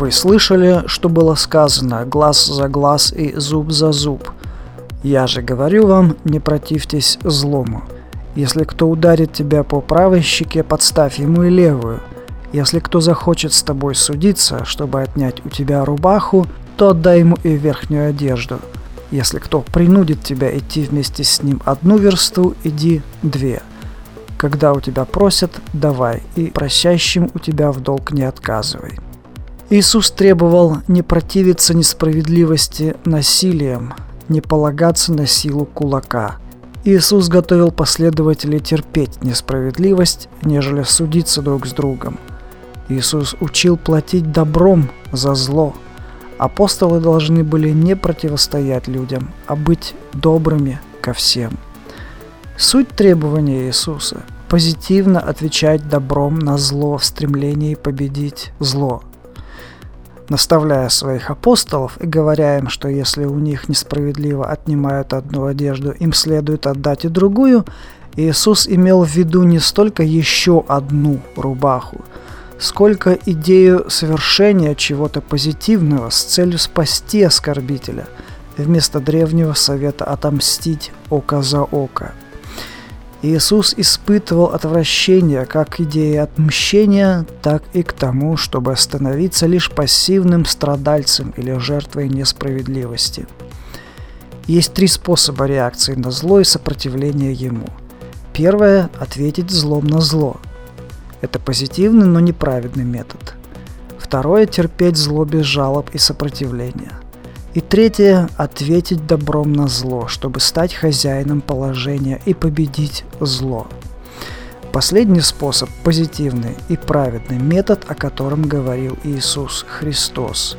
Вы слышали, что было сказано «глаз за глаз и зуб за зуб». Я же говорю вам, не противьтесь злому. Если кто ударит тебя по правой щеке, подставь ему и левую. Если кто захочет с тобой судиться, чтобы отнять у тебя рубаху, то отдай ему и верхнюю одежду. Если кто принудит тебя идти вместе с ним одну версту, иди две. Когда у тебя просят, давай, и просящим у тебя в долг не отказывай. Иисус требовал не противиться несправедливости насилием, не полагаться на силу кулака. Иисус готовил последователей терпеть несправедливость, нежели судиться друг с другом. Иисус учил платить добром за зло. Апостолы должны были не противостоять людям, а быть добрыми ко всем – Суть требования Иисуса – позитивно отвечать добром на зло в стремлении победить зло. Наставляя своих апостолов и говоря им, что если у них несправедливо отнимают одну одежду, им следует отдать и другую, Иисус имел в виду не столько еще одну рубаху, сколько идею совершения чего-то позитивного с целью спасти оскорбителя, вместо древнего совета отомстить око за око – Иисус испытывал отвращение как к идее отмщения, так и к тому, чтобы становиться лишь пассивным страдальцем или жертвой несправедливости. Есть три способа реакции на зло и сопротивления ему. Первое – ответить злом на зло. Это позитивный, но неправедный метод. Второе – терпеть зло без жалоб и сопротивления – и третье – ответить добром на зло, чтобы стать хозяином положения и победить зло. Последний способ – позитивный и праведный метод, о котором говорил Иисус Христос.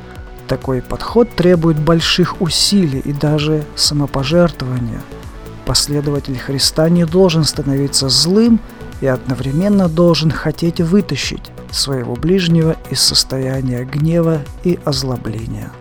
Такой подход требует больших усилий и даже самопожертвования. Последователь Христа не должен становиться злым и одновременно должен хотеть вытащить своего ближнего из состояния гнева и озлобления.